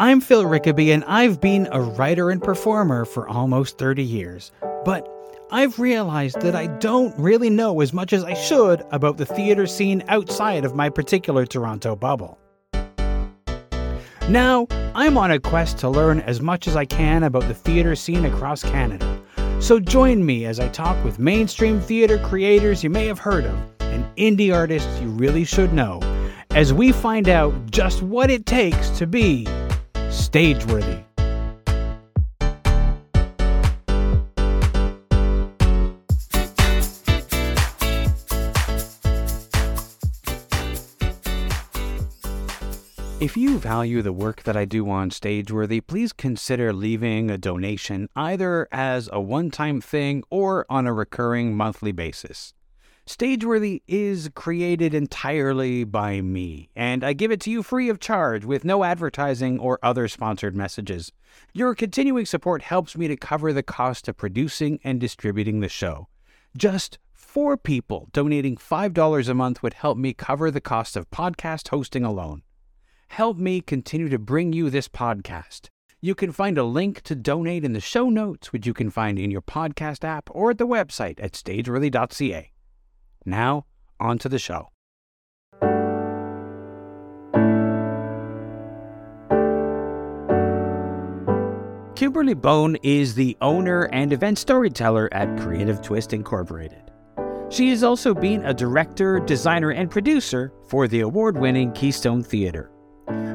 I'm Phil Rickaby, and I've been a writer and performer for almost 30 years. But I've realized that I don't really know as much as I should about the theatre scene outside of my particular Toronto bubble. Now, I'm on a quest to learn as much as I can about the theatre scene across Canada. So join me as I talk with mainstream theatre creators you may have heard of and indie artists you really should know as we find out just what it takes to be stage worthy. If you value the work that I do on Stageworthy, please consider leaving a donation either as a one time thing or on a recurring monthly basis. Stageworthy is created entirely by me, and I give it to you free of charge with no advertising or other sponsored messages. Your continuing support helps me to cover the cost of producing and distributing the show. Just four people donating $5 a month would help me cover the cost of podcast hosting alone. Help me continue to bring you this podcast. You can find a link to donate in the show notes, which you can find in your podcast app or at the website at stageworthy.ca. Now, on to the show. Kimberly Beaune is the owner and event storyteller at Creative Twist Incorporated. She has also been a director, designer, and producer for the award winning Keystone Theatre.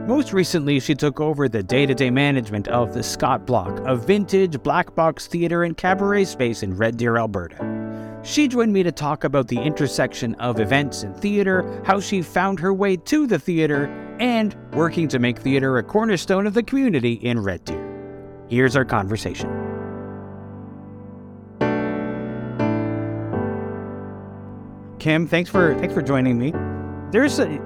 Most recently, she took over the day to day management of the Scott Block, a vintage black box theatre and cabaret space in Red Deer, Alberta. She joined me to talk about the intersection of events and theater, how she found her way to the theater, and working to make theater a cornerstone of the community in Red Deer. Here's our conversation. Kim, thanks for thanks for joining me. There's a,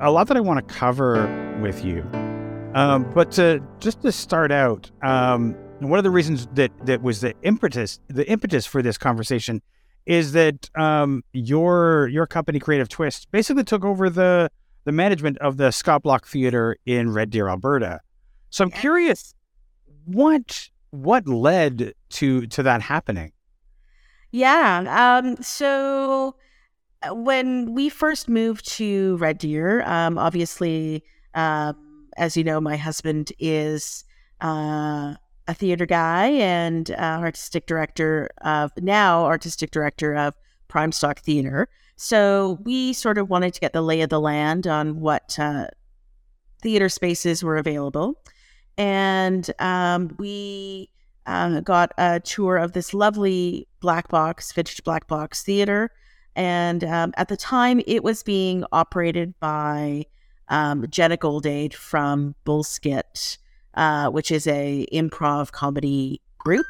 a lot that I want to cover with you, um, but to, just to start out, um, one of the reasons that that was the impetus the impetus for this conversation is that um, your your company, Creative Twist, basically took over the the management of the Scott Block Theater in Red Deer, Alberta. So I'm curious, what what led to to that happening? Yeah. Um, so uh, when we first moved to Red Deer, um, obviously, uh, as you know, my husband is uh, a theater guy and uh, artistic director of now artistic director of Prime Stock Theater. So we sort of wanted to get the lay of the land on what uh, theater spaces were available, and um, we um, got a tour of this lovely black box, vintage black box theater. And um, at the time, it was being operated by um, Jenna Goldade from Bullskit uh, which is a improv comedy group.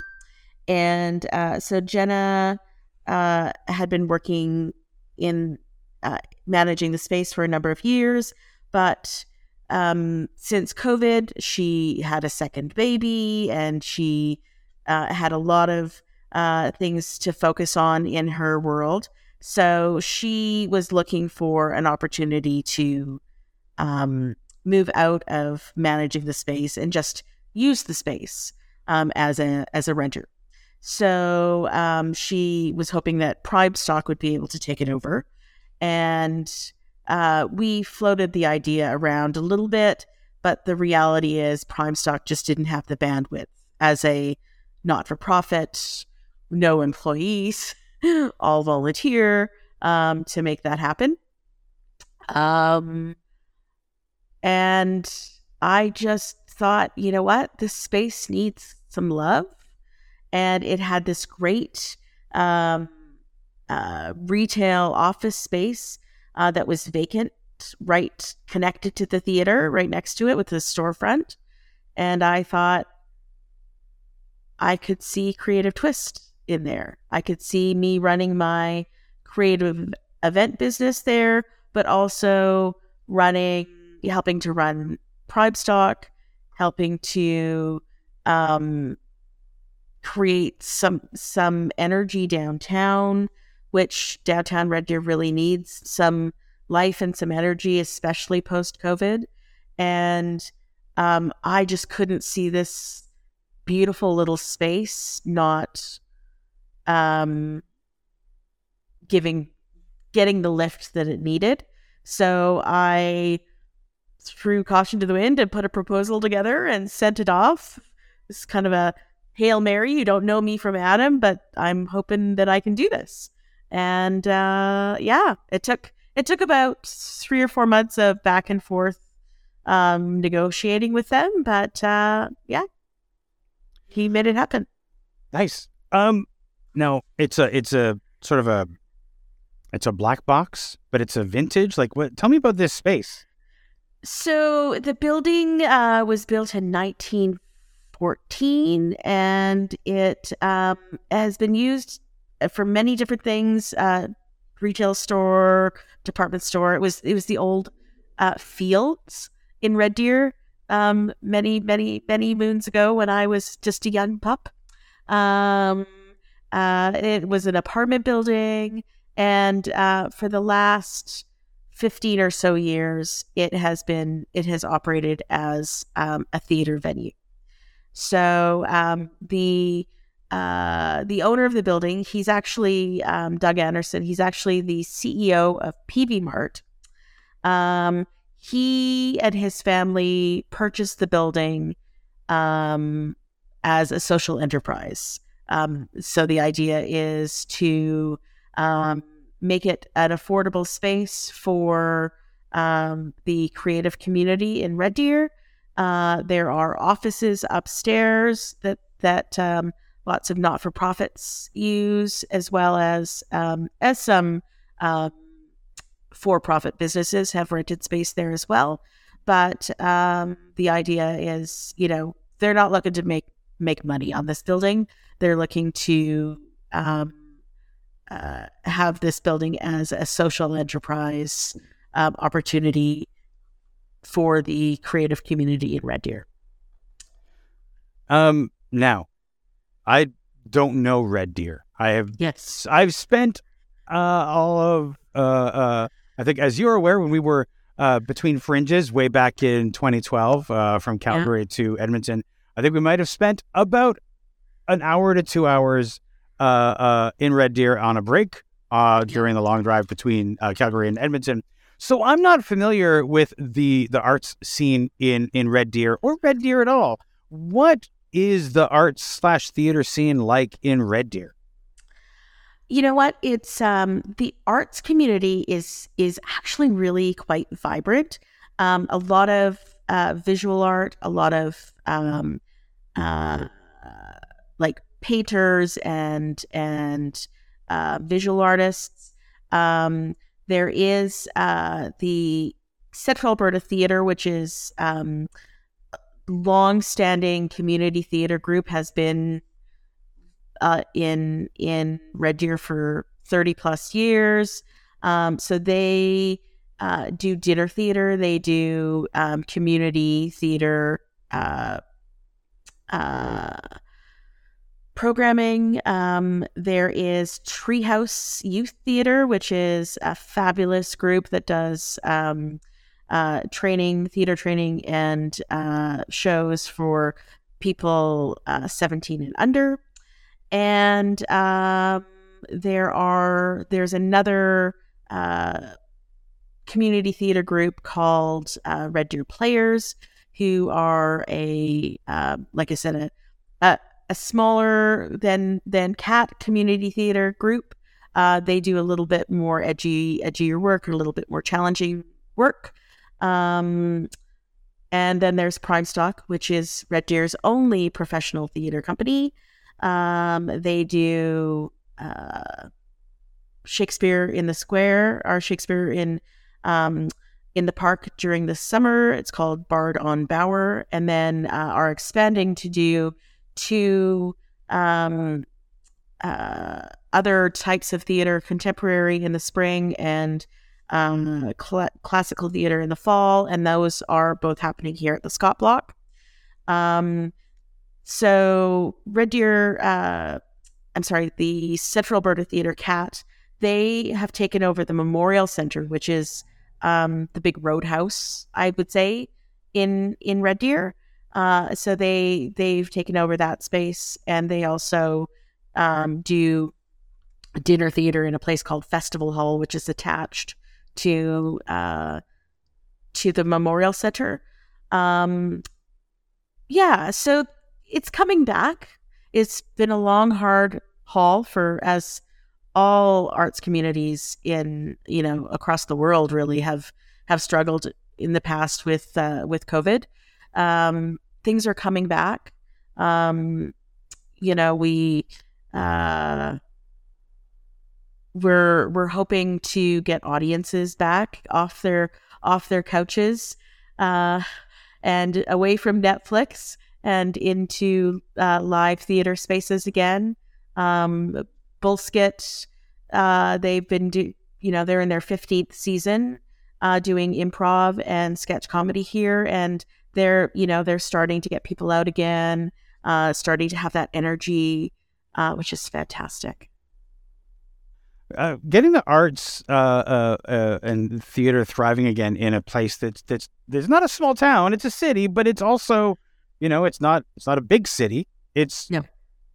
And uh, so Jenna uh, had been working in uh, managing the space for a number of years, but um, since COVID, she had a second baby and she uh, had a lot of things to focus on in her world. So she was looking for an opportunity to um, move out of managing the space and just use the space um, as a as a renter. So um, she was hoping that Prime Stock would be able to take it over, and uh, we floated the idea around a little bit. But the reality is, Prime Stock just didn't have the bandwidth as a not for profit, no employees, all volunteer um, to make that happen. Um, and I just thought, you know what? This space needs some love. And it had this great um, uh, retail office space uh, that was vacant, right connected to the theater, right next to it with the storefront. And I thought I could see Creative Twist in there. I could see me running my creative event business there, but also running helping to run Prime Stock, helping to um, create some some energy downtown, which downtown Red Deer really needs some life and some energy, especially post COVID. And um, I just couldn't see this beautiful little space not um, giving getting the lift that it needed. So I threw caution to the wind and put a proposal together and sent it off. It's kind of a hail mary. You don't know me from Adam, but I'm hoping that I can do this. And uh, yeah, it took it took about three or four months of back and forth um, negotiating with them, but uh, yeah, he made it happen. Nice. Um, no, it's a it's a sort of a it's a black box, but it's a vintage. Like, what? Tell me about this space. So the building uh, was built in 1914, and it um, has been used for many different things. Uh, retail store, department store. It was it was the old uh, fields in Red Deer um, many many many moons ago when I was just a young pup. Um, uh, it was an apartment building, and uh, for the last fifteen or so years, it has been it has operated as um, a theater venue. So um, the uh, the owner of the building, he's actually um, Doug Anderson. He's actually the CEO of Peavey Mart. Um, he and his family purchased the building um, as a social enterprise. Um, so the idea is to um, make it an affordable space for um, the creative community in Red Deer. Uh, there are offices upstairs that that um, lots of not for profits use, as well as um, as some uh, for profit businesses have rented space there as well. But um, the idea is, you know, they're not looking to make make money on this building. They're looking to um, uh, have this building as a social enterprise um, opportunity for the creative community in Red Deer. Um, now, I don't know Red Deer. I have yes. I've spent uh, all of uh, uh, I think as you're aware when we were uh, between fringes way back in 2012 uh, from Calgary yeah. to Edmonton. I think we might have spent about an hour to two hours uh, uh, in Red Deer on a break uh, during the long drive between uh, Calgary and Edmonton. So I'm not familiar with the the arts scene in in Red Deer or Red Deer at all. What is the arts slash theater scene like in Red Deer? You know what? It's um, the arts community is is actually really quite vibrant. Um, a lot of uh, visual art, a lot of um, uh, like painters and and uh, visual artists. Um, there is uh, the Central Alberta Theatre, which is um, long-standing community theater group has been uh, in in Red Deer for 30 plus years. Um, so they uh, do dinner theater, they do um, community theater uh, uh programming. Um, there is Treehouse Youth Theater, which is a fabulous group that does um, uh, training, theater training, and uh, shows for people uh, 17 and under. And um, there are there's another uh, community theater group called uh, Red Deer Players, who are a uh, like I said a, a, a smaller than than Cat community theater group. Uh, they do a little bit more edgy edgier work, a little bit more challenging work. Um, and then there's Prime Stock, which is Red Deer's only professional theater company. Um, they do uh, Shakespeare in the Square, or Shakespeare in um, in the park during the summer. It's called Bard on Bower, and then uh, are expanding to do two um, uh, other types of theater, contemporary in the spring and um, cl- classical theater in the fall, and those are both happening here at the Scott Block. Um, so Red Deer, uh, I'm sorry, the Central Alberta Theatre Cat, they have taken over the Memorial Center, which is um, the big roadhouse, I would say, in in Red Deer. Uh, so they they've taken over that space, and they also um, do dinner theater in a place called Festival Hall, which is attached to uh, to the Memorial Center. Um, yeah, so it's coming back. It's been a long, hard haul for as all arts communities in you know across the world really have have struggled in the past with uh, with COVID. Um, things are coming back. Um, you know, we uh, we're we're hoping to get audiences back off their off their couches uh, and away from Netflix and into uh, live theater spaces again. Um, Bullskit, uh, they've been do you know they're in their fifteenth season uh, doing improv and sketch comedy here, and they're you know they're starting to get people out again, uh, starting to have that energy, uh, which is fantastic. Uh, getting the arts uh, uh, uh, and theater thriving again in a place that's that's there's not a small town, it's a city, but it's also, you know, it's not it's not a big city. It's no.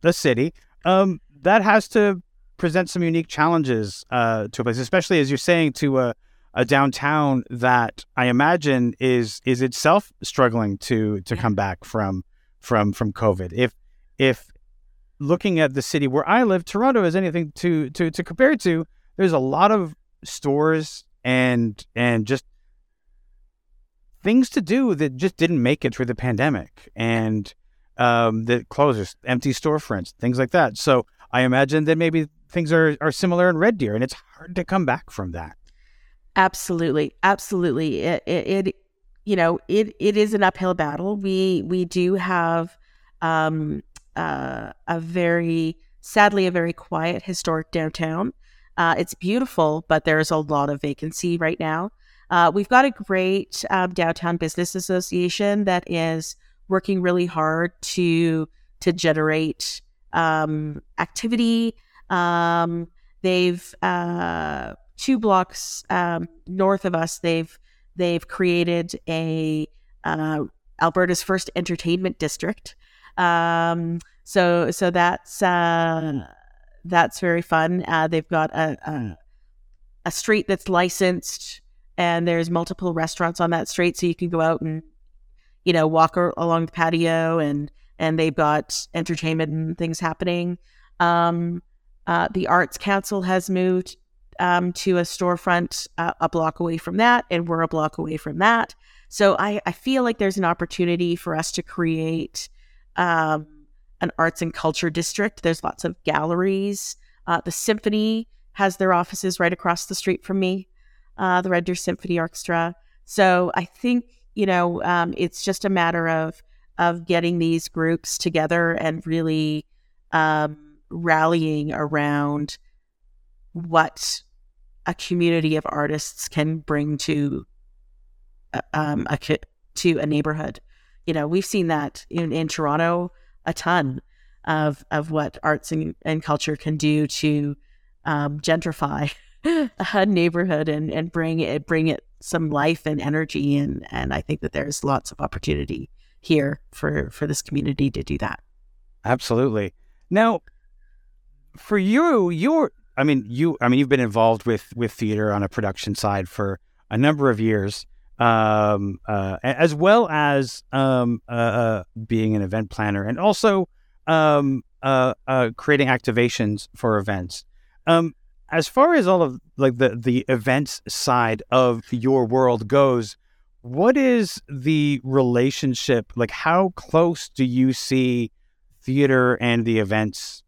the city. Um, that has to present some unique challenges uh, to a place, especially as you're saying to a, a downtown that I imagine is is itself struggling to to come back from from from COVID. If if looking at the city where I live, Toronto, is anything to to to compare to, there's a lot of stores and and just things to do that just didn't make it through the pandemic and um, that closures, empty storefronts, things like that. So I imagine that maybe things are are similar in Red Deer, and it's hard to come back from that. Absolutely, absolutely. It, it, it you know it it is an uphill battle. We we do have um, uh, a very, sadly, a very quiet historic downtown. Uh, it's beautiful, but there's a lot of vacancy right now. Uh, we've got a great um, downtown business association that is working really hard to to generate um, activity. Um, they've uh, two blocks um, north of us. They've they've created a uh, Alberta's first entertainment district. Um, so so that's uh, that's very fun. Uh, they've got a, a, a street that's licensed, and there's multiple restaurants on that street, so you can go out and you know walk along the patio, and and they've got entertainment and things happening. Um, uh, the Arts Council has moved um, to a storefront uh, a block away from that, and we're a block away from that. So I, I feel like there's an opportunity for us to create um, an arts and culture district. There's lots of galleries. Uh, the symphony has their offices right across the street from me, uh, the Red Deer Symphony Orchestra. So I think you know um, it's just a matter of of getting these groups together and really um, rallying around what a community of artists can bring to uh, um, a to a neighborhood. You know, we've seen that in, in Toronto a ton of of what arts and, and culture can do to um, gentrify a neighborhood and, and bring it bring it some life and energy and and I think that there's lots of opportunity here for for this community to do that. Absolutely. Now, for you, you're I mean you I mean you've been involved with with theater on a production side for a number of years um, uh, as well as um, uh, uh, being an event planner and also um, uh, uh, creating activations for events. Um, as far as all of like the the events side of your world goes, what is the relationship? Like, how close do you see theater and the events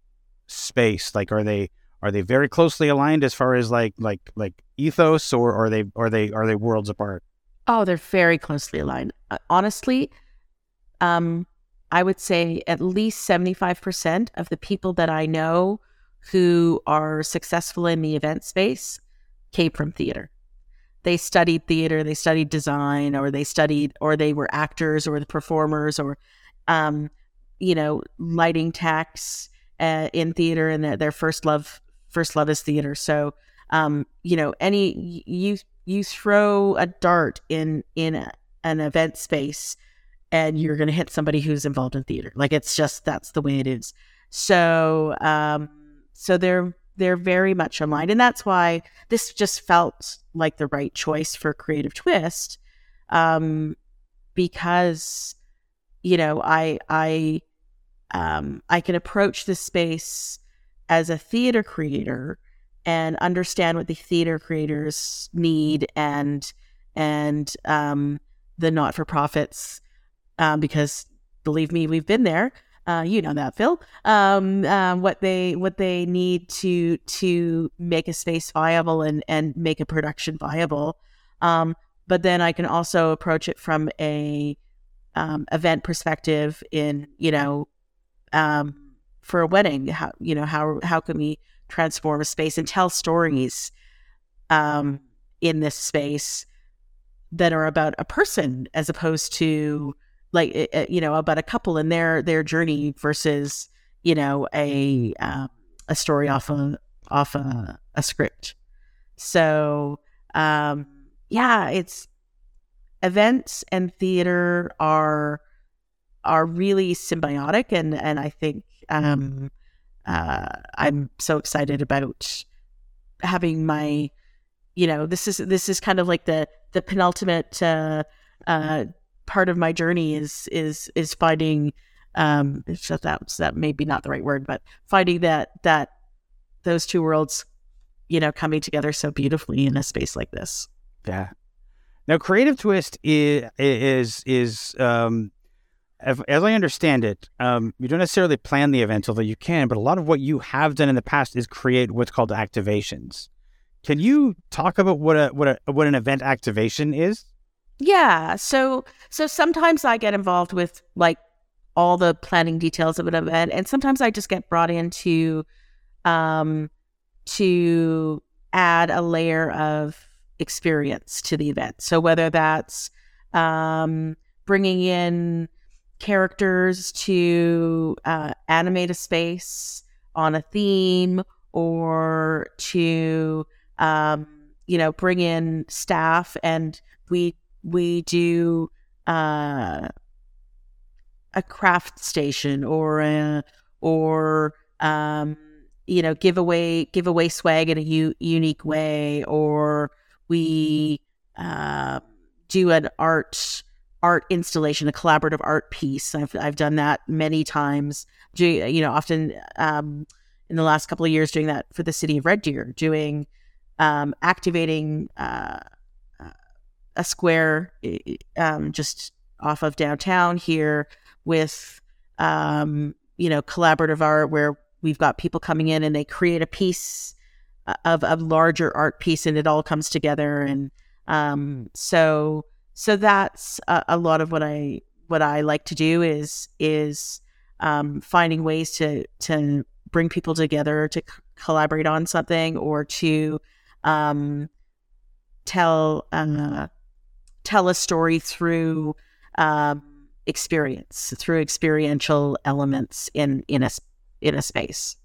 space? Like, are they are they very closely aligned as far as like like like ethos, or are they are they are they worlds apart? Oh, they're very closely aligned. Uh, honestly, um, I would say at least 75% of the people that I know who are successful in the event space came from theater. They studied theater, they studied design, or they studied, or they were actors or the performers, or, um, you know, lighting techs uh, in theater, and their, their first love, first love is theater. So, um, you know, any you you throw a dart in in a, an event space and you're going to hit somebody who's involved in theater. Like it's just that's the way it is. So um so they're they're very much aligned and that's why this just felt like the right choice for creative twist um because you know i i um i can approach this space as a theater creator and understand what the theater creators need and and um the not-for-profits um, because believe me we've been there uh, you know that, Phil. Um, um, what they what they need to to make a space viable and and make a production viable. Um, but then I can also approach it from a um, event perspective. In you know, um, for a wedding, how you know how how can we transform a space and tell stories um, in this space that are about a person as opposed to like eh, eh, you know about a couple and their their journey versus you know a um, a story off a off a, a script. So um yeah it's events and theater are are really symbiotic and and i think um uh i'm so excited about having my you know this is this is kind of like the the penultimate uh uh part of my journey is is is finding um that that's that maybe not the right word but finding that that those two worlds you know coming together so beautifully in a space like this. Yeah. Now creative twist is is is um as, I understand it, um, you don't necessarily plan the event, although you can. But a lot of what you have done in the past is create what's called activations. Can you talk about what a what a what an event activation is? Yeah. So so sometimes I get involved with like all the planning details of an event and sometimes I just get brought in to um to add a layer of experience to the event. So whether that's um bringing in characters to uh, animate a space on a theme or to um, you know bring in staff. And we we do uh, a craft station or a or um, you know give away give away swag in a u- unique way. Or we uh, do an art art installation a collaborative art piece. I've, I've done that many times do, you know often um, in the last couple of years doing that for the city of red deer doing um, activating uh, a square um, just off of downtown here with um, you know collaborative art where we've got people coming in and they create a piece uh, of a larger art piece and it all comes together and um, so so that's a, a, lot of what I what I like to do is is um, finding ways to to bring people together to c- collaborate on something or to um, tell uh, tell a story through um, experience, through experiential elements in in a in a space.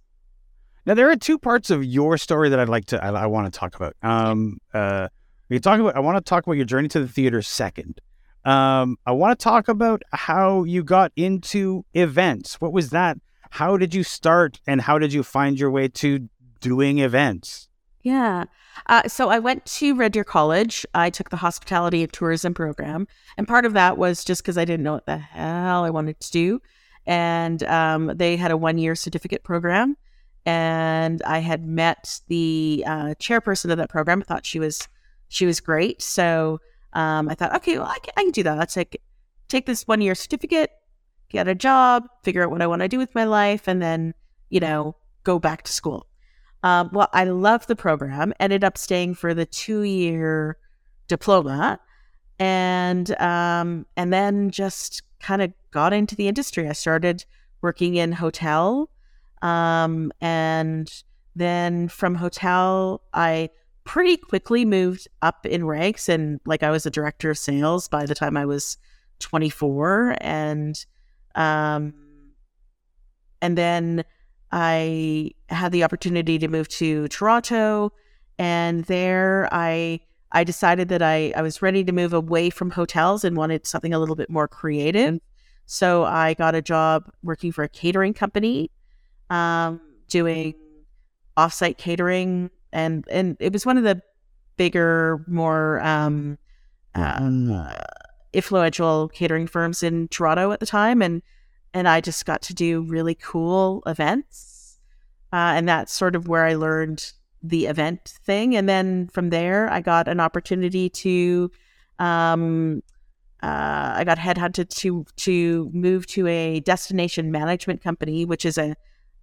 Now there are two parts of your story that I'd like to I, I want to talk about. Um, uh, we talk about I want to talk about your journey to the theater second. Um, I want to talk about how you got into events. What was that? How did you start, and how did you find your way to doing events? Yeah. Uh, so I went to Red Deer College. I took the hospitality and tourism program. And part of that was just because I didn't know what the hell I wanted to do. And um, they had a one year certificate program. And I had met the uh, chairperson of that program. I thought she was she was great. So um, I thought, okay, well, I can, I can do that. Let's take, take this one year certificate, get a job, figure out what I want to do with my life, and then, you know, go back to school. Um, well, I loved the program, ended up staying for the two year diploma, and um, and then just kind of got into the industry. I started working in hotel, um, and then from hotel, I pretty quickly moved up in ranks, and like I was a director of sales by the time I was 24, and um, and then I had the opportunity to move to Toronto, and there I I decided that I, I was ready to move away from hotels and wanted something a little bit more creative. So I got a job working for a catering company, um, doing offsite catering, and and it was one of the bigger, more um, uh, influential catering firms in Toronto at the time, and and I just got to do really cool events, uh, and that's sort of where I learned the event thing. And then from there, I got an opportunity to, um, uh, I got headhunted to to move to a destination management company, which is a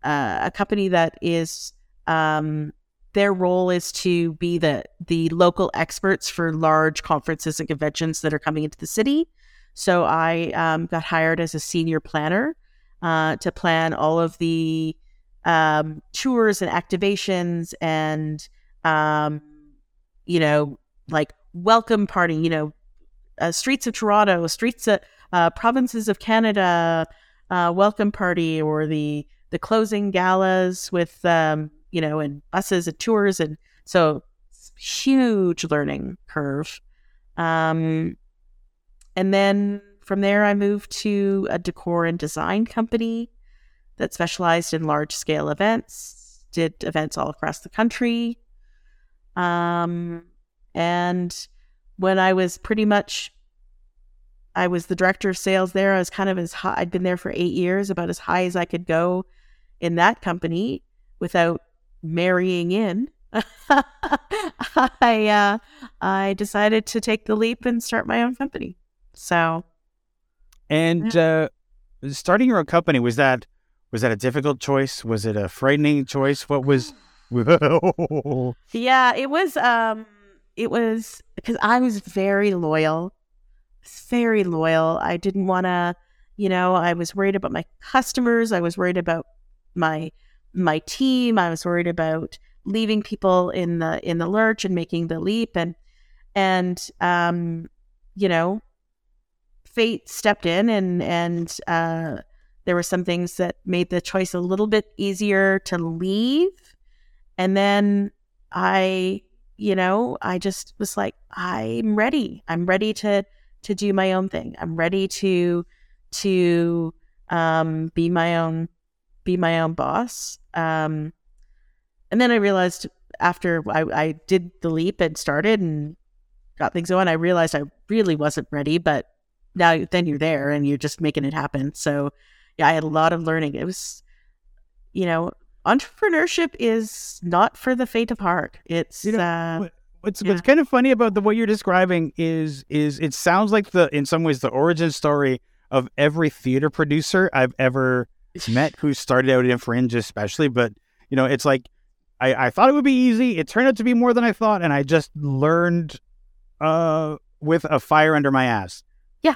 uh, a company that is um, their role is to be the the local experts for large conferences and conventions that are coming into the city. So I um, got hired as a senior planner uh, to plan all of the um, tours and activations and um, you know like welcome party you know uh, streets of toronto streets of uh, provinces of canada uh, welcome party or the the closing galas with um, you know and buses and tours and so huge learning curve um, and then from there i moved to a decor and design company that specialized in large scale events, did events all across the country. Um, and when I was pretty much, I was the director of sales there. I was kind of as high, I'd been there for eight years, about as high as I could go in that company without marrying in. I uh, I decided to take the leap and start my own company. So, and uh, starting your own company was that was that a difficult choice? Was it a frightening choice? What was? yeah, it was. Um, it was because I was very loyal, very loyal. I didn't want to, you know, I was worried about my customers. I was worried about my my team. I was worried about leaving people in the in the lurch and making the leap and and um, you know, fate stepped in and and uh there were some things that made the choice a little bit easier to leave. And then I, you know, I just was like, I'm ready. I'm ready to to do my own thing. I'm ready to to um, be my own be my own boss. Um, and then I realized after I, I did the leap and started and got things going, I realized I really wasn't ready. But now then you're there and you're just making it happen. So yeah, I had a lot of learning. It was, you know, entrepreneurship is not for the faint of heart. It's you know, uh, what's yeah. what's kind of funny about the what you're describing is is it sounds like the in some ways the origin story of every theater producer I've ever met who started out in fringe, especially. But you know, it's like I, I thought it would be easy. It turned out to be more than I thought, and I just learned uh, with a fire under my ass. Yeah,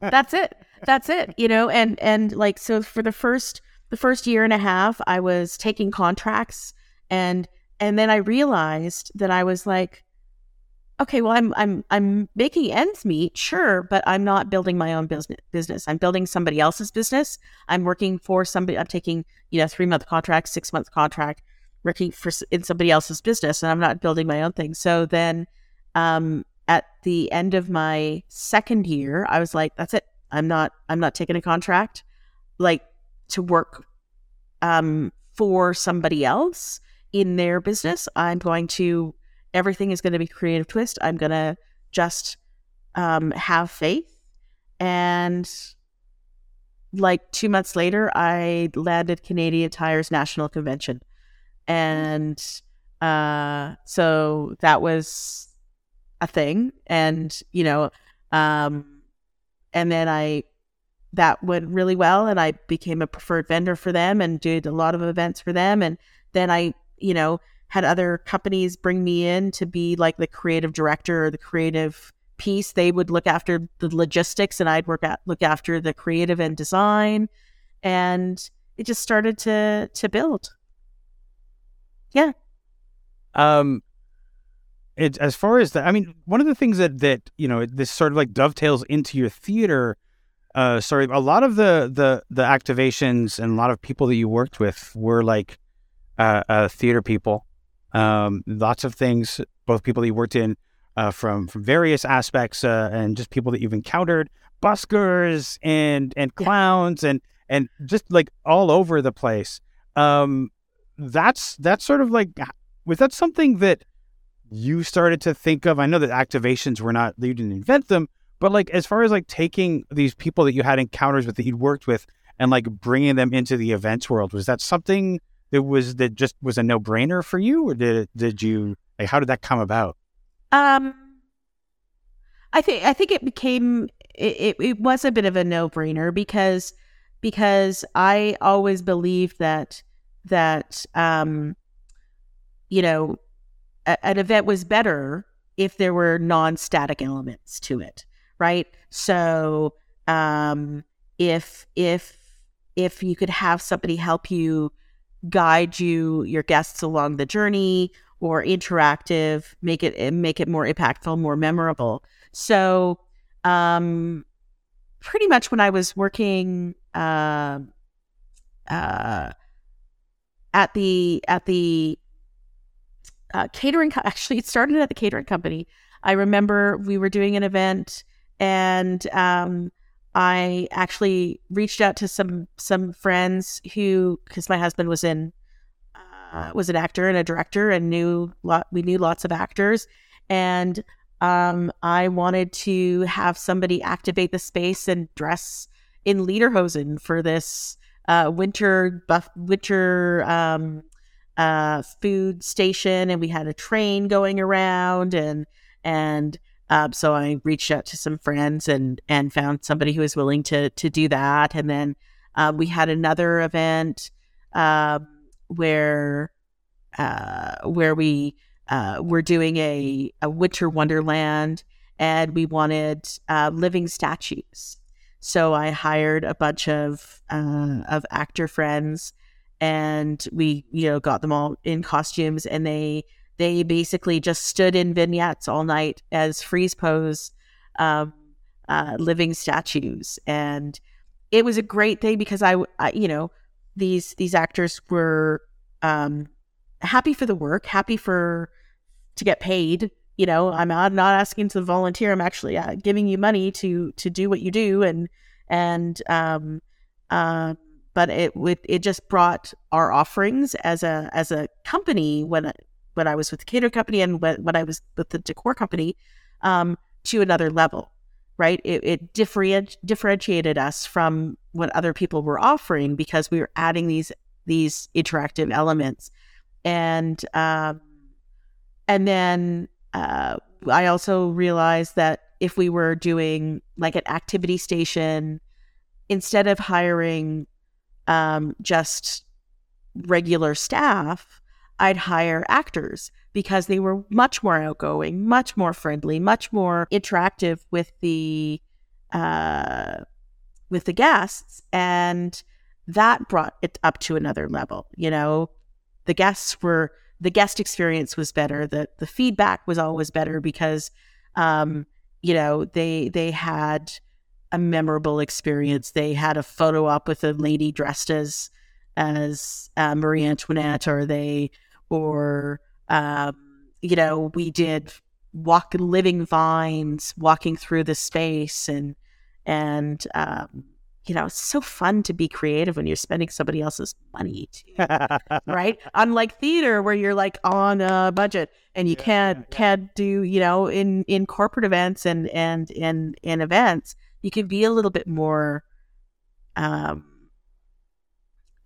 that's it. That's it. You know, and and like so for the first the first year and a half, I was taking contracts and and then I realized that I was like, okay, well, I'm I'm I'm making ends meet, sure, but I'm not building my own business. Business. I'm building somebody else's business. I'm working for somebody. I'm taking you know three month contract, six month contract, working for in somebody else's business, and I'm not building my own thing. So then, um, at the end of my second year, I was like, that's it. I'm not I'm not taking a contract like to work um for somebody else in their business. I'm going to everything is going to be creative twist. I'm going to just um have faith and like 2 months later I landed Canadian Tire's national convention. And uh so that was a thing and you know um and then i that went really well and i became a preferred vendor for them and did a lot of events for them and then i you know had other companies bring me in to be like the creative director or the creative piece they would look after the logistics and i'd work at look after the creative and design and it just started to to build yeah um it, as far as that, I mean, one of the things that that you know this sort of like dovetails into your theater. Uh, sorry, a lot of the the the activations and a lot of people that you worked with were like uh, uh theater people. Um, lots of things both people that you worked in uh, from from various aspects uh, and just people that you've encountered, buskers and and clowns yeah. and and just like all over the place. Um, that's that's sort of like was that something that you started to think of? I know that activations were not you didn't invent them, but like as far as like taking these people that you had encounters with that you'd worked with and like bringing them into the events world, was that something that was that just was a no brainer for you, or did it, did you like how did that come about? Um, I think I think it became it, it, it was a bit of a no brainer because because I always believed that that um you know a, an event was better if there were non-static elements to it right so um if if if you could have somebody help you guide you your guests along the journey or interactive make it make it more impactful more memorable. So um pretty much when i was working uh, uh at the at the uh, catering co- actually it started at the catering company. I remember we were doing an event and um I actually reached out to some some friends who, because my husband was in uh, was an actor and a director, and knew lot. We knew lots of actors, and um, I wanted to have somebody activate the space and dress in lederhosen for this uh, winter buff winter um, uh, food station, and we had a train going around, and and um, so I reached out to some friends and and found somebody who was willing to to do that. And then um, we had another event um, where uh, where we uh, were doing a a winter wonderland, and we wanted uh, living statues. So I hired a bunch of uh, of actor friends, and we you know got them all in costumes, and they they basically just stood in vignettes all night as freeze pose um, uh, living statues, and it was a great thing because I, I you know, these these actors were um, happy for the work, happy for to get paid. You know, I'm not, not asking to volunteer. I'm actually uh, giving you money to to do what you do, and and um, uh, but it it just brought our offerings as a as a company when when I was with the cater company and when, when I was with the decor company um, to another level, right? It, it differenti- differentiated us from what other people were offering because we were adding these these interactive elements, and um, and then uh, I also realized that if we were doing like an activity station, instead of hiring um, just regular staff, I'd hire actors because they were much more outgoing, much more friendly, much more interactive with the uh, with the guests, and that brought it up to another level. You know, the guests were the guest experience was better. the The feedback was always better because, um, you know, they they had a memorable experience. They had a photo op with a lady dressed as as uh, Marie Antoinette, or they or um, you know we did walk living vines walking through the space and and um, you know it's so fun to be creative when you're spending somebody else's money too, right unlike theater where you're like on a budget and you yeah, can't yeah, yeah. can't do you know in in corporate events and and in in events you can be a little bit more um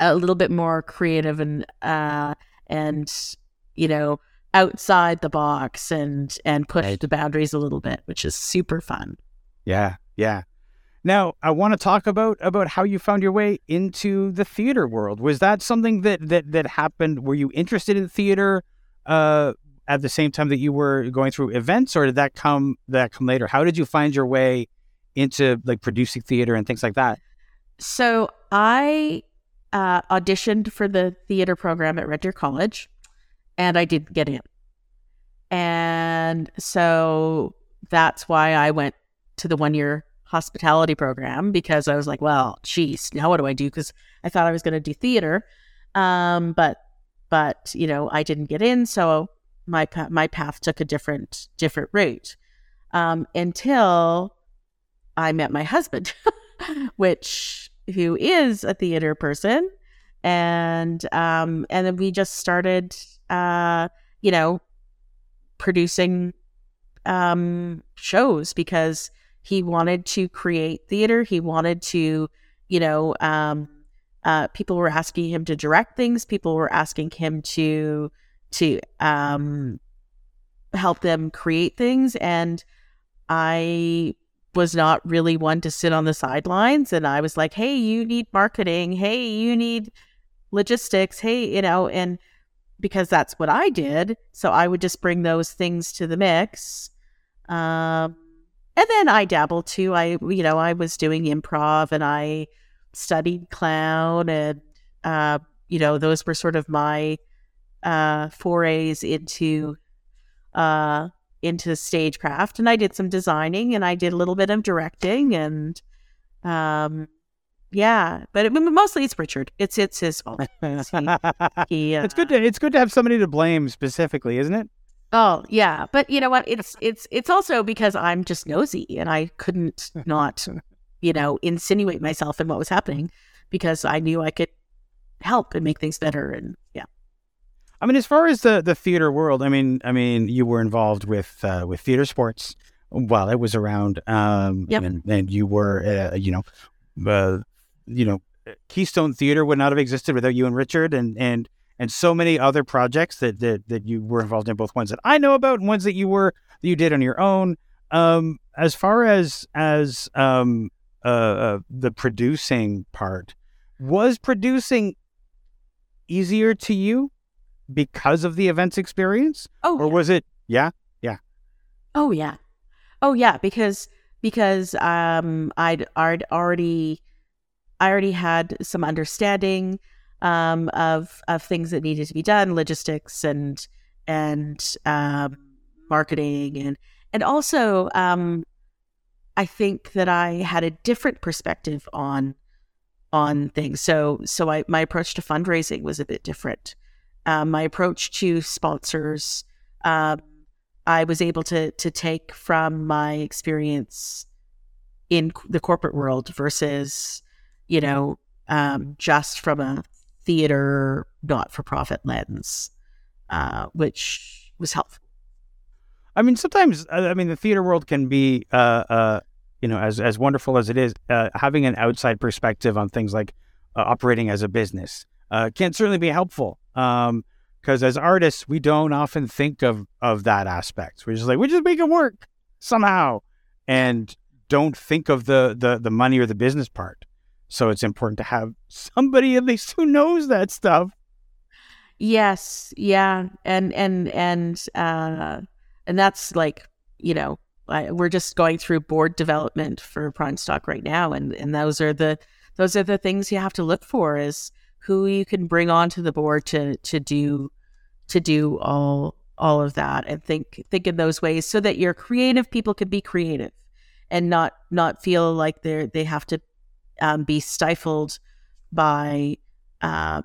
a little bit more creative and uh and you know outside the box and and push right. the boundaries a little bit which is super fun. Yeah yeah. Now i want to talk about about how you found your way into the theater world. Was that something that that that happened? Were you interested in theater uh at the same time that you were going through events or did that come that come later? How did you find your way into like producing theater and things like that? So i uh, auditioned for the theater program at Red Deer College, and I didn't get in. And so that's why I went to the one year hospitality program because I was like, well, geez, now what do I do? Because I thought I was going to do theater, um, but but you know I didn't get in, so my my path took a different different route um, until I met my husband, which who is a theater person, and um, and then we just started, uh, you know, producing um, shows because he wanted to create theater. He wanted to, you know, um, uh, people were asking him to direct things. People were asking him to to um, help them create things, and I was not really one to sit on the sidelines. And I was like, hey, you need marketing. Hey, you need logistics. Hey, you know, and because that's what I did. So I would just bring those things to the mix. Um, and then I dabbled too. I, you know, I was doing improv and I studied clown and, uh, you know, those were sort of my uh, forays into uh, into stagecraft and I did some designing and I did a little bit of directing and um yeah, but it, mostly it's Richard. It's it's his fault. he, uh, it's good to it's good to have somebody to blame specifically, isn't it? Oh yeah, but you know what? It's it's it's also because I'm just nosy and I couldn't not, you know, insinuate myself in what was happening because I knew I could help and make things better and. I mean, as far as the the theater world, I mean, I mean, you were involved with uh, with theater sports while it was around, um, yep. and, and you were, uh, you know, uh, you know, Keystone Theater would not have existed without you and Richard, and and and so many other projects that that that you were involved in, both ones that I know about and ones that you were that you did on your own. Um, as far as as um, uh, uh the producing part, was producing easier to you because of the events experience? Oh, or yeah. was it? Yeah, yeah. Oh yeah, oh yeah. Because because um, I'd, I'd already I already had some understanding um, of of things that needed to be done, logistics and and um, marketing and and also um, I think that I had a different perspective on on things. So so I my approach to fundraising was a bit different um, my approach to sponsors. Um, I was able to to take from my experience in the corporate world versus, you know, um, just from a theater not for profit lens, uh, which was helpful. I mean, sometimes I mean the theater world can be, uh, uh, you know, as as wonderful as it is, uh, having an outside perspective on things like uh, operating as a business can certainly be helpful because um, as artists, we don't often think of of that aspect. We're just like we just make it work somehow, and don't think of the the the money or the business part. So it's important to have somebody at least who knows that stuff. Yes, yeah, and and and uh, and that's like you know I, we're just going through board development for Prime Stock right now, and and those are the those are the things you have to look for is who you can bring onto the board to to do to do all all of that and think think in those ways so that your creative people can be creative and not not feel like they're they have to um, be stifled by uh,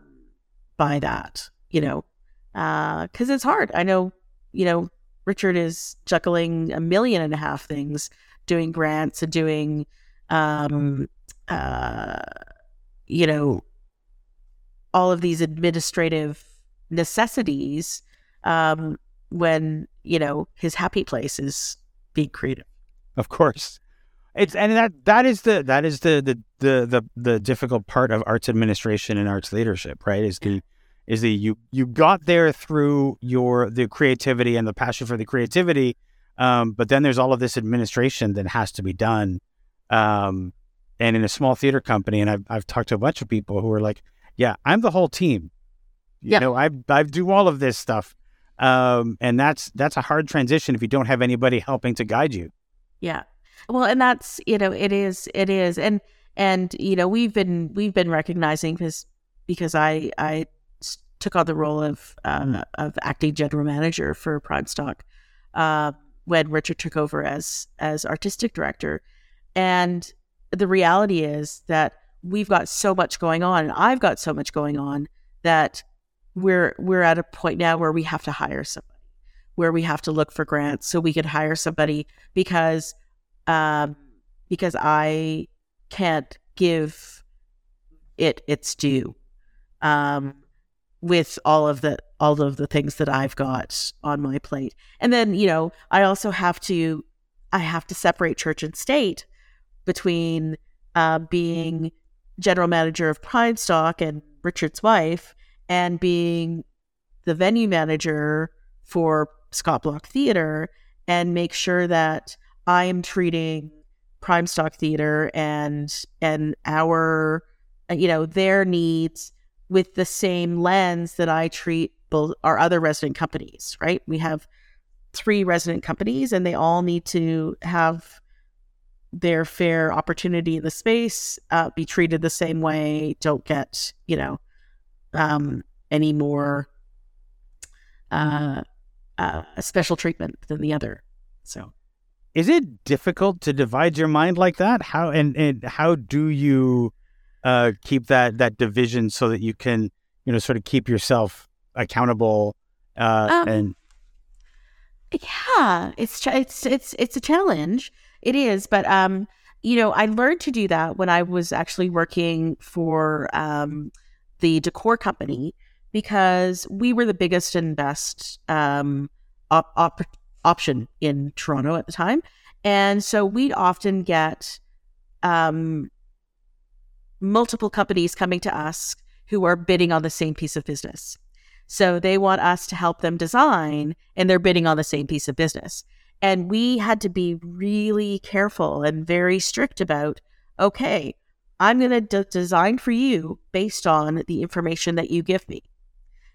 by that you know? Because uh, it's hard. I know you know richard is juggling a million and a half things doing grants and doing um uh you know all of these administrative necessities um, when you know his happy place is being creative. Of course, it's and that that is the that is the the the the, the difficult part of arts administration and arts leadership, right? Is the is the you you got there through your the creativity and the passion for the creativity, um, but then there's all of this administration that has to be done. Um, and in a small theater company, and I've I've talked to a bunch of people who are like, yeah, I'm the whole team. You yeah. know, I I do all of this stuff. Um, and that's that's a hard transition if you don't have anybody helping to guide you. Yeah. Well, and that's, you know, it is it is. And and you know, we've been we've been recognizing because because I I took on the role of uh, of acting general manager for Prime Stock uh, when Richard took over as as artistic director. And the reality is that we've got so much going on and I've got so much going on that we're we're at a point now where we have to hire somebody. where we have to look for grants so we could hire somebody because um, because I can't give it its due um, with all of the all of the things that I've got on my plate. And then, you know, I also have to I have to separate church and state between uh, being general manager of Prime Stock and Richard's wife and being the venue manager for Scott Block Theater and make sure that I am treating Prime Stock Theater and and our you know their needs with the same lens that I treat both our other resident companies, right? We have three resident companies and they all need to have their fair opportunity in the space, uh, be treated the same way, don't get, you know, um, any more uh, uh, special treatment than the other. So, is it difficult to divide your mind like that? How and, and how do you uh, keep that that division so that you can you know sort of keep yourself accountable uh, um, and yeah, it's it's it's it's a challenge. It is, but um, you know, I learned to do that when I was actually working for um, the decor company because we were the biggest and best um, op- op- option in Toronto at the time, and so we'd often get um, multiple companies coming to us who are bidding on the same piece of business. So they want us to help them design, and they're bidding on the same piece of business. And we had to be really careful and very strict about okay, I'm going to design for you based on the information that you give me.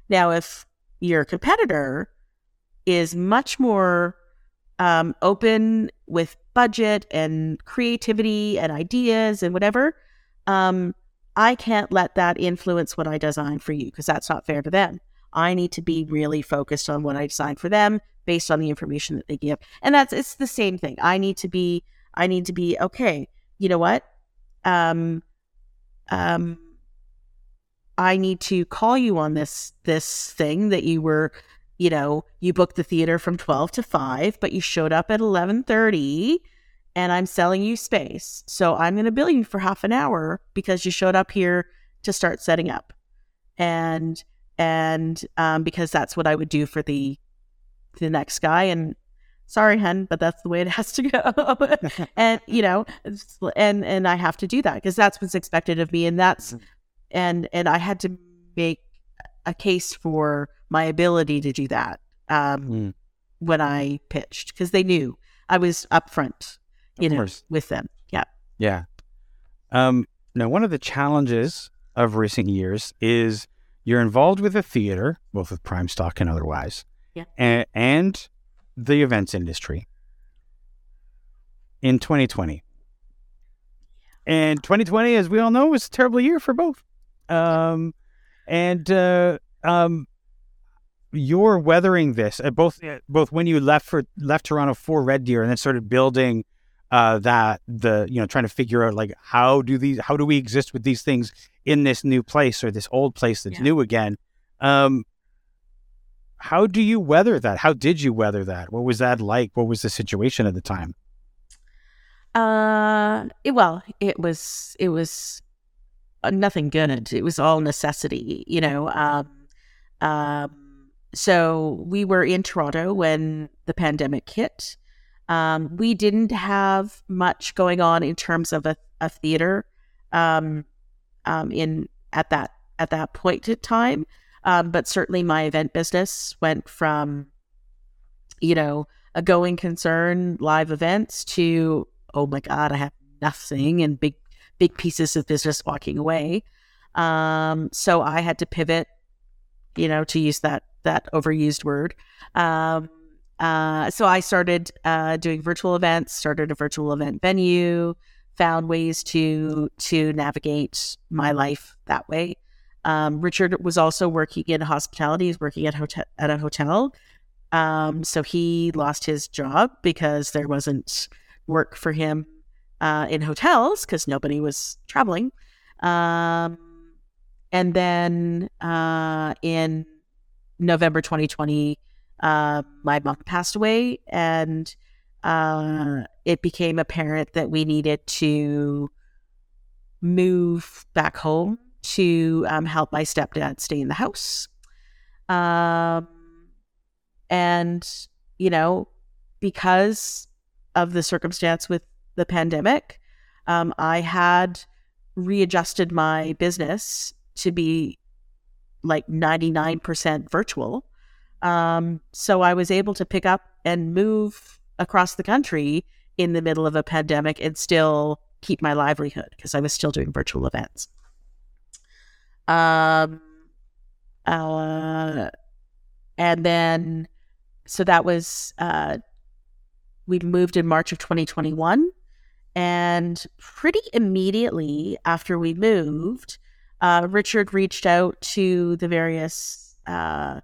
Now, if your competitor is much more um, open with budget and creativity and ideas and whatever, um, I can't let that influence what I design for you because that's not fair to them. I need to be really focused on what I design for them based on the information that they give. And that's it's the same thing. I need to be I need to be okay. You know what? Um um I need to call you on this this thing that you were, you know, you booked the theater from 12 to 5, but you showed up at 11:30 and I'm selling you space. So I'm going to bill you for half an hour because you showed up here to start setting up. And and um, because that's what I would do for the the next guy and sorry hen, but that's the way it has to go and you know and and I have to do that because that's what's expected of me and that's mm-hmm. and and I had to make a case for my ability to do that um, mm. when I pitched because they knew I was upfront you know, with them. Yeah. Yeah. Um, now, one of the challenges of recent years is you're involved with a theater, both with prime stock and otherwise, yeah. and, and the events industry in 2020. And 2020, as we all know, was a terrible year for both. Um, and uh, um, you're weathering this uh, both uh, both when you left for left Toronto for Red Deer and then started building uh, that the you know trying to figure out like how do these how do we exist with these things in this new place or this old place that's yeah. new again? Um how do you weather that? How did you weather that? What was that like? What was the situation at the time? Uh it, well it was it was uh, nothing good. It was all necessity you know um um so we were in toronto when the pandemic hit um, we didn't have much going on in terms of a, a theater um, um, in at that at that point in time, um, but certainly my event business went from you know a going concern live events to oh my god I have nothing and big big pieces of business walking away. Um, so I had to pivot, you know, to use that that overused word. Uh, so I started uh, doing virtual events, started a virtual event venue, found ways to to navigate my life that way. Um, Richard was also working in hospitality. He's working at hotel at a hotel. Um, so he lost his job because there wasn't work for him uh, in hotels because nobody was traveling. Um, and then uh, in November 2020, uh, my mom passed away, and uh, it became apparent that we needed to move back home to um, help my stepdad stay in the house. Um, and, you know, because of the circumstance with the pandemic, um, I had readjusted my business to be like 99% virtual. Um, so I was able to pick up and move across the country in the middle of a pandemic and still keep my livelihood because I was still doing virtual events. Um, uh, and then, so that was, uh, we moved in March of 2021. And pretty immediately after we moved, uh, Richard reached out to the various uh,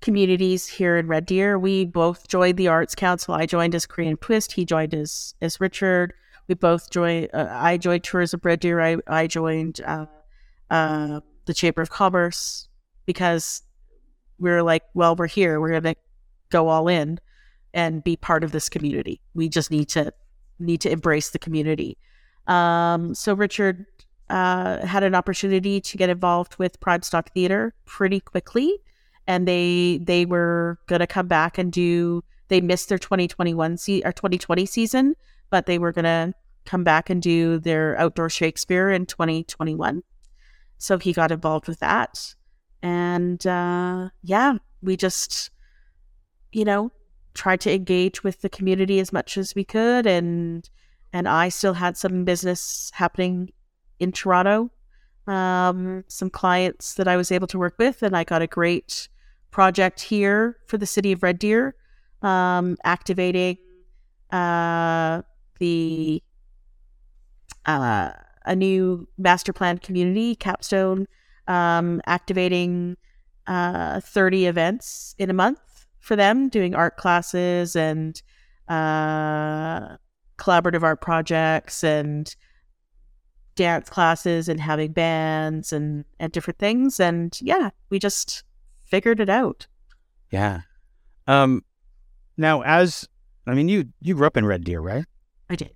communities here in Red Deer. We both joined the Arts Council. I joined as Creative Twist. He joined as as Richard. We both joined. Uh, I joined Tourism Red Deer. I I joined uh, uh, the Chamber of Commerce because we are like, well, we're here. We're gonna go all in and be part of this community. We just need to need to embrace the community. Um, so Richard uh, had an opportunity to get involved with Prime Stock Theater pretty quickly, and they they were gonna come back and do. They missed their 2021 se- or 2020 season, but they were gonna come back and do their outdoor Shakespeare in 2021. So he got involved with that, and uh, yeah, we just you know tried to engage with the community as much as we could and and I still had some business happening in Toronto um, some clients that I was able to work with and I got a great project here for the city of Red Deer um, activating uh, the uh, a new master plan community capstone um, activating uh, 30 events in a month for them, doing art classes and uh, collaborative art projects and dance classes and having bands and, and different things. And yeah, we just figured it out. Yeah. Um, now, as I mean, you you grew up in Red Deer, right? I did.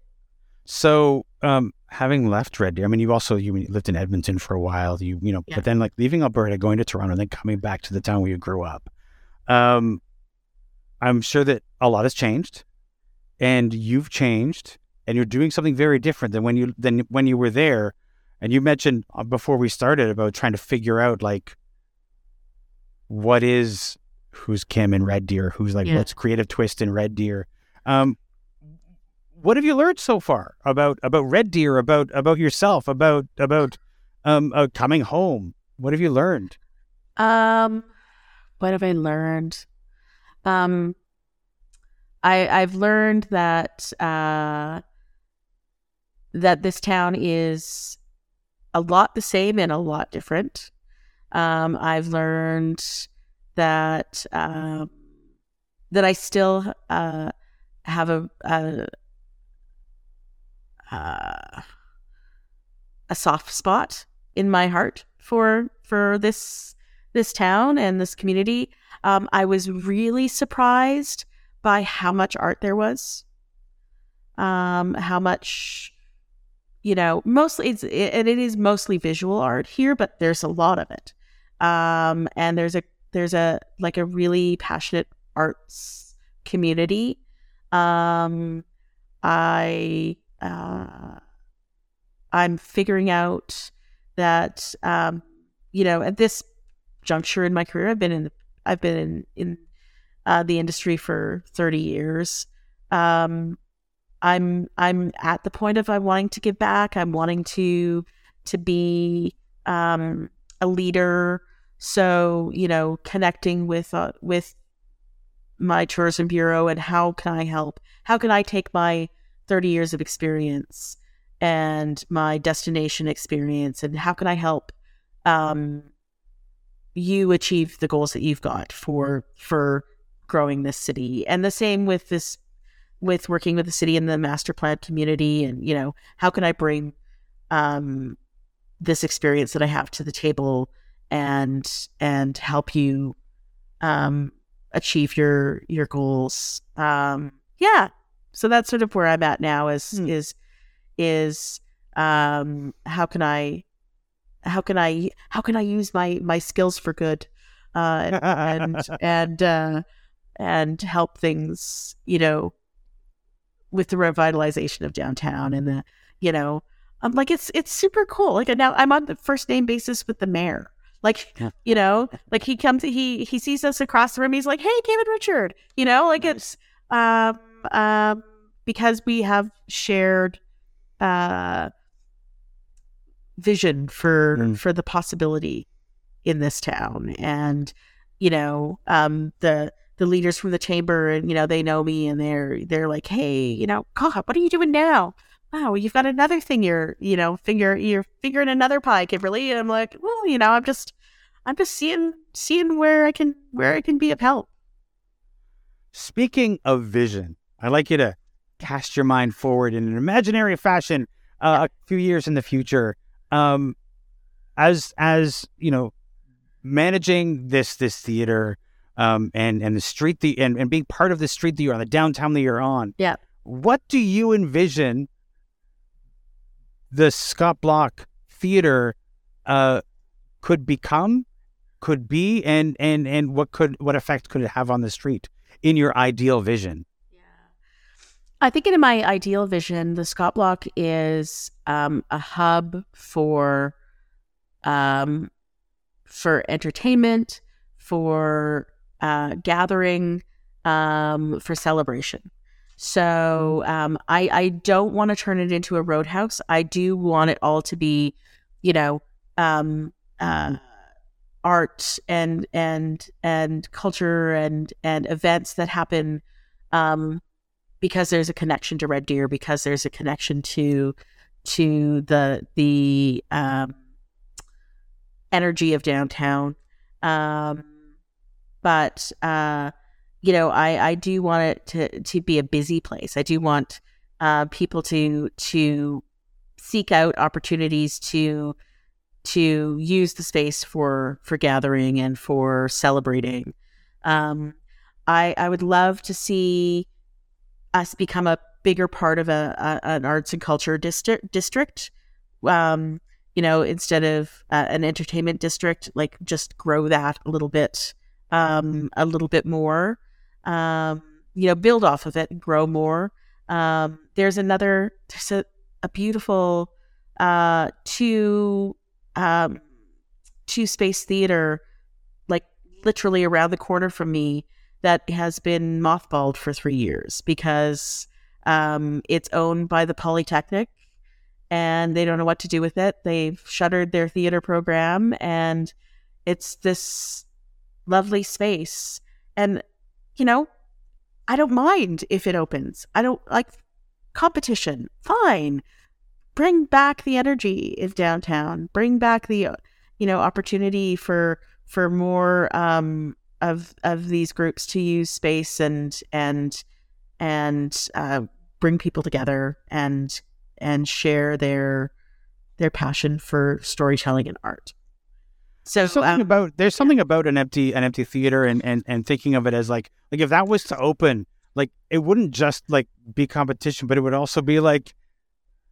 So, um, having left Red Deer, I mean, you also you lived in Edmonton for a while. You you know, yeah. but then like leaving Alberta, going to Toronto, and then coming back to the town where you grew up. Um, I'm sure that a lot has changed and you've changed and you're doing something very different than when you than when you were there. And you mentioned uh, before we started about trying to figure out like what is who's Kim in Red Deer, who's like yeah. what's creative twist in Red Deer. Um, what have you learned so far about about Red Deer, about about yourself, about about um, uh, coming home? What have you learned? Um, what have I learned? Um, I I've learned that uh, that this town is a lot the same and a lot different. Um, I've learned that um, that I still uh, have a, a uh, a soft spot in my heart for for this this town and this community. Um, I was really surprised by how much art there was. Um, how much, you know, mostly it's it, and it is mostly visual art here, but there's a lot of it. Um, and there's a there's a like a really passionate arts community. Um, I uh, I'm figuring out that um, you know at this juncture in my career, I've been in the I've been in, in uh, the industry for 30 years. Um, I'm I'm at the point of I'm wanting to give back. I'm wanting to to be um, a leader. So you know, connecting with uh, with my tourism bureau and how can I help? How can I take my 30 years of experience and my destination experience and how can I help um, you achieve the goals that you've got for for growing this city and the same with this with working with the city and the master plan community and you know how can i bring um this experience that i have to the table and and help you um achieve your your goals. Um, yeah, so that's sort of where I'm at now. Is Hmm. is is um, how can I how can I how can I use my my skills for good uh, and and uh, and help things you know with the revitalization of downtown and the you know I'm like it's it's super cool. Like now I'm on the first name basis with the mayor. Like Yeah. you know, like he comes he he sees us across the room. He's like, "Hey, David Richard," you know, like it's um um because we have shared uh vision for Mm. for the possibility in this town and you know um the the leaders from the chamber and you know they know me and they're they're like hey you know god what are you doing now? Wow you've got another thing you're you know finger you're figuring another pie kimberly. And i'm like well you know i'm just i'm just seeing seeing where i can where i can be of help. Speaking of vision, I'd like you to cast your mind forward in an imaginary fashion uh, a few years in the future. Um, as as you know, managing this this theater um, and and the street the and, and being part of the street that you're on, the downtown that you're on. Yeah. What do you envision the Scott Block Theater uh, could become, could be, and and and what could what effect could it have on the street in your ideal vision? Yeah. I think in my ideal vision, the Scott Block is um, a hub for um, for entertainment, for uh, gathering, um, for celebration. So um, I I don't want to turn it into a roadhouse. I do want it all to be, you know, um, uh, art and and and culture and and events that happen. Um, because there's a connection to Red Deer, because there's a connection to to the the um, energy of downtown. Um, but uh, you know, I I do want it to to be a busy place. I do want uh, people to to seek out opportunities to to use the space for for gathering and for celebrating. Um, I I would love to see us become a bigger part of a, a an arts and culture district district um you know instead of uh, an entertainment district like just grow that a little bit um a little bit more um you know build off of it and grow more um there's another there's a, a beautiful uh two um two space theater like literally around the corner from me that has been mothballed for three years because um, it's owned by the Polytechnic and they don't know what to do with it. They've shuttered their theater program and it's this lovely space. And, you know, I don't mind if it opens. I don't like competition. Fine. Bring back the energy of downtown. Bring back the, uh, you know, opportunity for for more um, of of these groups to use space and and and uh, bring people together and and share their their passion for storytelling and art. So There's something um, about there's something about an empty an empty theater and, and and thinking of it as like like if that was to open, like it wouldn't just like be competition, but it would also be like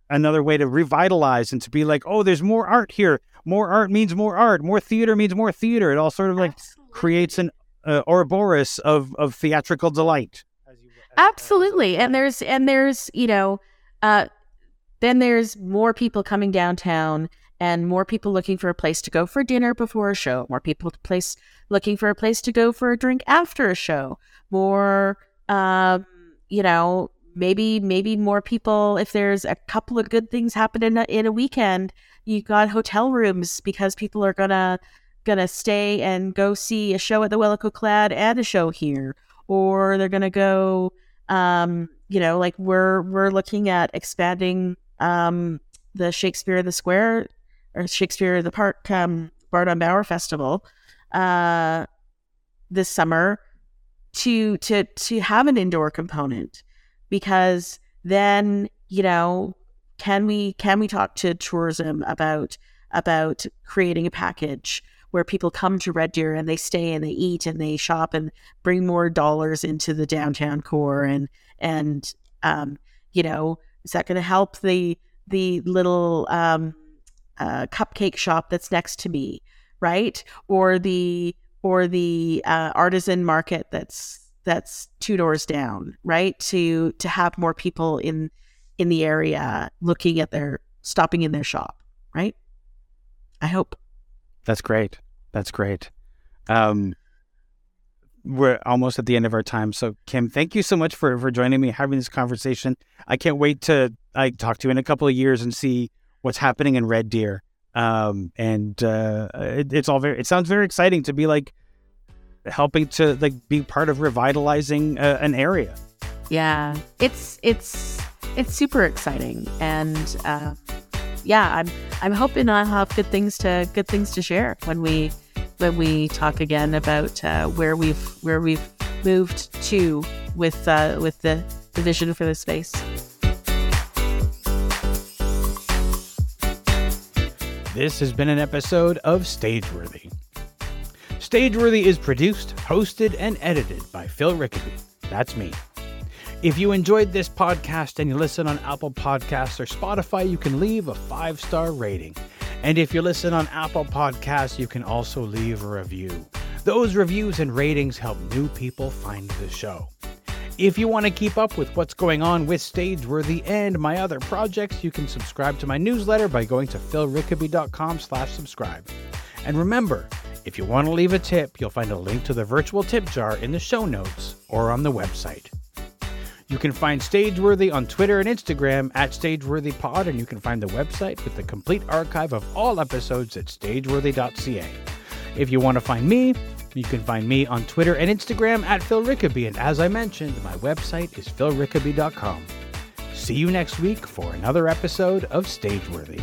another way to revitalize and to be like, oh, there's more art here. More art means more art. More theater means more theater. It all sort of like creates an uh, Ouroboros of of theatrical delight. absolutely and there's and there's you know uh then there's more people coming downtown and more people looking for a place to go for dinner before a show more people place looking for a place to go for a drink after a show more um you know maybe maybe more people if there's a couple of good things happen in a, in a weekend you got hotel rooms because people are gonna gonna stay and go see a show at the Welikoklad and a show here or they're gonna go um you know like we're we're looking at expanding um the shakespeare of the square or shakespeare the park um bard on bower festival uh this summer to to to have an indoor component because then you know can we can we talk to tourism about about creating a package where people come to Red Deer and they stay and they eat and they shop and bring more dollars into the downtown core and and um, you know is that going to help the the little um, uh, cupcake shop that's next to me, right? Or the or the uh, artisan market that's that's two doors down, right? To to have more people in in the area looking at their stopping in their shop, right? I hope. That's great. That's great. Um, we're almost at the end of our time. So, Kim, thank you so much for for joining me, having this conversation. I can't wait to I talk to you in a couple of years and see what's happening in Red Deer. Um, and uh, it, it's all very. It sounds very exciting to be like helping to like be part of revitalizing uh, an area. Yeah, it's it's it's super exciting, and uh, yeah, I'm I'm hoping I'll have good things to good things to share when we when we talk again about uh, where we've where we've moved to with uh, with the, the vision for the space. This has been an episode of Stageworthy. Stageworthy is produced, hosted, and edited by Phil Rickaby. That's me. If you enjoyed this podcast and you listen on Apple Podcasts or Spotify, you can leave a five star rating. And if you listen on Apple Podcasts, you can also leave a review. Those reviews and ratings help new people find the show. If you want to keep up with what's going on with Stageworthy and my other projects, you can subscribe to my newsletter by going to philrickaby.com slash subscribe. And remember, if you want to leave a tip, you'll find a link to the virtual tip jar in the show notes or on the website. You can find Stageworthy on Twitter and Instagram at StageworthyPod, and you can find the website with the complete archive of all episodes at stageworthy.ca. If you want to find me, you can find me on Twitter and Instagram at Phil Rickaby, and as I mentioned, my website is philrickaby.com. See you next week for another episode of Stageworthy.